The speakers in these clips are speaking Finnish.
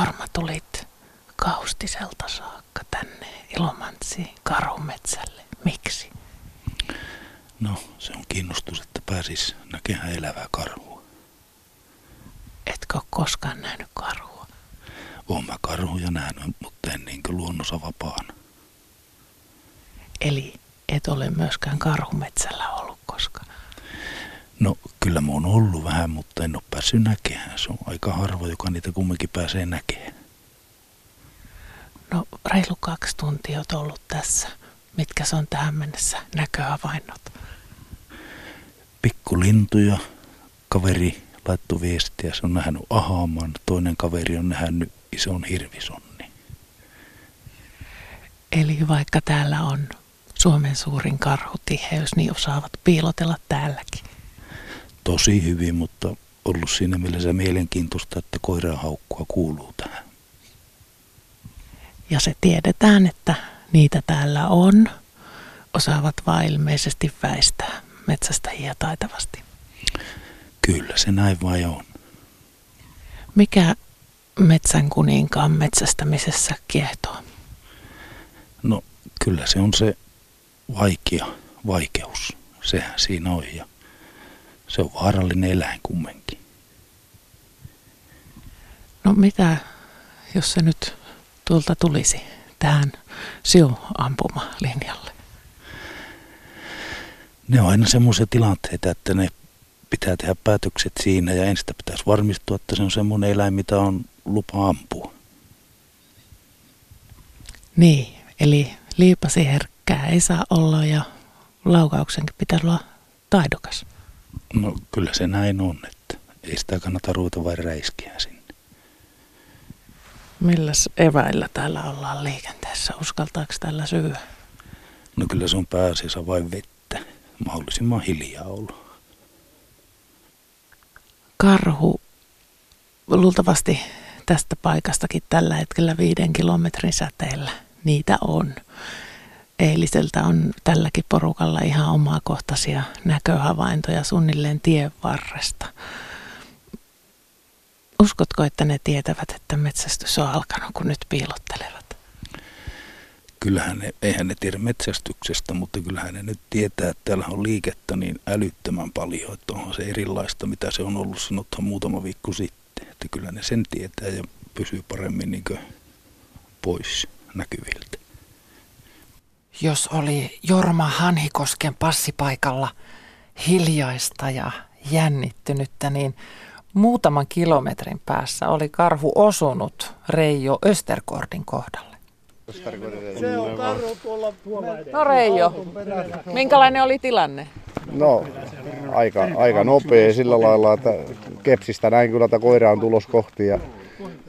Jorma tulit Kaustiselta saakka tänne Ilomantsiin Karhumetsälle. Miksi? No, se on kiinnostus, että pääsis näkemään elävää karhua. Etkö ole koskaan nähnyt karhua? Oon mä karhuja nähnyt, mutta en niinkö luonnossa vapaana. Eli et ole myöskään karhumetsällä ollut koskaan? No, kyllä mä oon ollut vähän, mutta en ole päässyt näkemään. Se on aika harva, joka niitä kumminkin pääsee näkemään. No, reilu kaksi tuntia olet ollut tässä. Mitkä se on tähän mennessä näköhavainnot? Pikkulintuja, kaveri laittoi viestiä, se on nähnyt ahaaman, toinen kaveri on nähnyt ison hirvisonni. Eli vaikka täällä on Suomen suurin karhutiheys, niin osaavat piilotella täälläkin. Tosi hyvin, mutta ollut siinä mielessä mielenkiintoista, että koiran haukkua kuuluu tähän. Ja se tiedetään, että niitä täällä on. Osaavat vaan ilmeisesti väistää metsästäjiä taitavasti. Kyllä se näin vai on. Mikä metsän kuninkaan metsästämisessä kiehtoo? No kyllä se on se vaikea vaikeus. Sehän siinä on ja se on vaarallinen eläin kumminkin. No mitä, jos se nyt tuolta tulisi tähän siuampumalinjalle? Ne on aina semmoisia tilanteita, että ne pitää tehdä päätökset siinä ja ensin pitäisi varmistua, että se on semmoinen eläin, mitä on lupa ampua. Niin, eli liipasi herkkää ei saa olla ja laukauksenkin pitää olla taidokas. No kyllä se näin on, että ei sitä kannata ruveta vain räiskiä sinne. Milläs eväillä täällä ollaan liikenteessä? Uskaltaako täällä syödä? No kyllä se on pääasiassa vain vettä. Mahdollisimman hiljaa olla. Karhu luultavasti tästä paikastakin tällä hetkellä viiden kilometrin säteellä. Niitä on. Eiliseltä on tälläkin porukalla ihan omakohtaisia näköhavaintoja suunnilleen tien varresta. Uskotko, että ne tietävät, että metsästys on alkanut, kun nyt piilottelevat? Kyllähän ne, eihän ne tiedä metsästyksestä, mutta kyllähän ne nyt tietää, että täällä on liikettä niin älyttömän paljon, että onhan se erilaista, mitä se on ollut sanottu muutama viikko sitten. Että kyllä ne sen tietää ja pysyy paremmin niin pois näkyviltä. Jos oli Jorma Hanhikosken passipaikalla hiljaista ja jännittynyttä, niin muutaman kilometrin päässä oli karhu osunut Reijo Österkordin kohdalle. Se on karhu tuolla No Reijo, minkälainen oli tilanne? No, aika, aika nopea sillä lailla, että kepsistä näin kyllä, että koira on tulos kohti ja,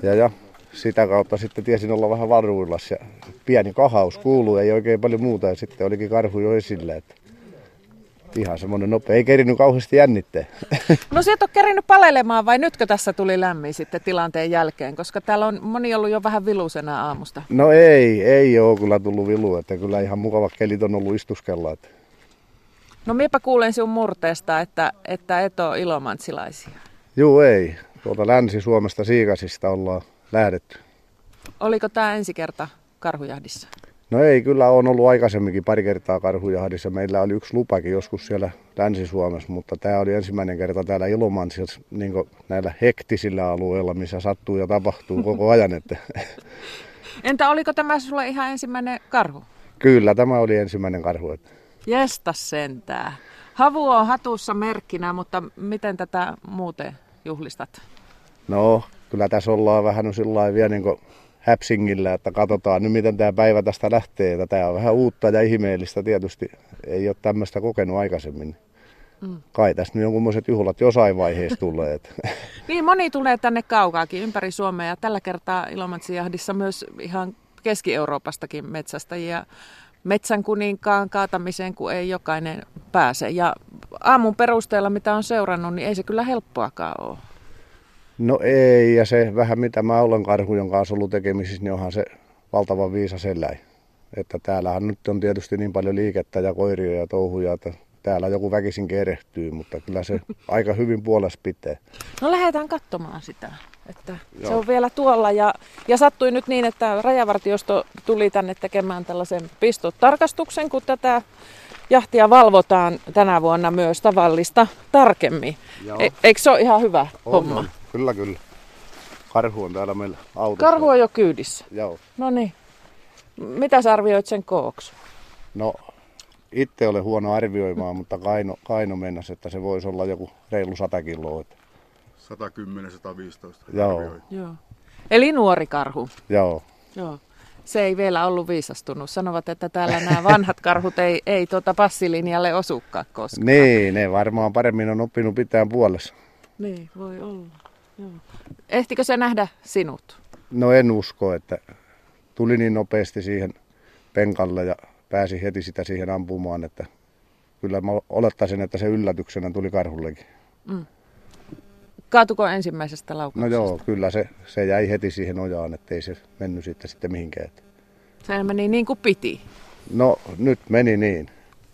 ja, ja sitä kautta sitten tiesin olla vähän varuillas ja pieni kahaus kuuluu, ei oikein paljon muuta ja sitten olikin karhu jo esillä. Että ihan semmoinen nopea, ei kerinyt kauheasti jännittää. No sieltä on kerinyt palelemaan vai nytkö tässä tuli lämmin sitten tilanteen jälkeen, koska täällä on moni ollut jo vähän vilusena aamusta. No ei, ei ole kyllä tullut vilu, että kyllä ihan mukava kelit on ollut istuskella. Että. No miepä kuulen sinun murteesta, että, että et ole ilomantsilaisia. Joo ei, tuolta Länsi-Suomesta Siikasista ollaan lähdetty. Oliko tämä ensi kerta karhujahdissa? No ei, kyllä on ollut aikaisemminkin pari kertaa karhujahdissa. Meillä oli yksi lupakin joskus siellä Länsi-Suomessa, mutta tämä oli ensimmäinen kerta täällä Ilomantsissa niin näillä hektisillä alueilla, missä sattuu ja tapahtuu koko ajan. Että... Entä oliko tämä sulle ihan ensimmäinen karhu? Kyllä, tämä oli ensimmäinen karhu. Että... Jesta sentää. Havu on hatussa merkkinä, mutta miten tätä muuten juhlistat? No, kyllä tässä ollaan vähän no sillä vielä niin häpsingillä, että katsotaan nyt miten tämä päivä tästä lähtee. Tämä on vähän uutta ja ihmeellistä tietysti. Ei ole tämmöistä kokenut aikaisemmin. Mm. Kai tässä nyt jonkunmoiset juhlat jossain vaiheessa tulee. niin, moni tulee tänne kaukaakin ympäri Suomea ja tällä kertaa Ilomantsijahdissa myös ihan Keski-Euroopastakin metsästäjiä metsän kuninkaan kaatamiseen, kun ei jokainen pääse. Ja aamun perusteella, mitä on seurannut, niin ei se kyllä helppoakaan ole. No ei, ja se vähän mitä mä olen karhujen kanssa ollut tekemisissä, niin onhan se valtavan viisas eläin. Että täällähän nyt on tietysti niin paljon liikettä ja koiria ja touhuja, että täällä joku väkisin erehtyy, mutta kyllä se aika hyvin puolesta pitää. No lähdetään katsomaan sitä, Että Joo. se on vielä tuolla ja, ja sattui nyt niin, että rajavartiosto tuli tänne tekemään tällaisen pistotarkastuksen, kun tätä jahtia valvotaan tänä vuonna myös tavallista tarkemmin. E, eikö se ole ihan hyvä On, homma? on. Kyllä, kyllä. Karhu on täällä meillä autossa. Karhu on jo kyydissä. Joo. No niin. Mitä sä arvioit sen kooksi? No, itse olen huono arvioimaan, mutta Kaino, Kaino mennäsi, että se voisi olla joku reilu 100 kiloa. Että, 110-115 Joo. arvioi. Joo. Eli nuori karhu. joo. Joo. Se ei vielä ollut viisastunut. Sanovat, että täällä nämä vanhat karhut ei, ei tuota passilinjalle osukaan koskaan. Niin, ne varmaan paremmin on oppinut pitää puolessa. Niin, voi olla. Joo. Ehtikö se nähdä sinut? No en usko, että tuli niin nopeasti siihen penkalle ja pääsi heti sitä siihen ampumaan, että kyllä mä olettaisin, että se yllätyksenä tuli karhullekin. Kaatuko ensimmäisestä No laukauksesta? joo, kyllä se, se jäi heti siihen ojaan, ettei se mennyt sitten, sitten mihinkään. Se meni niin kuin piti. No nyt meni niin.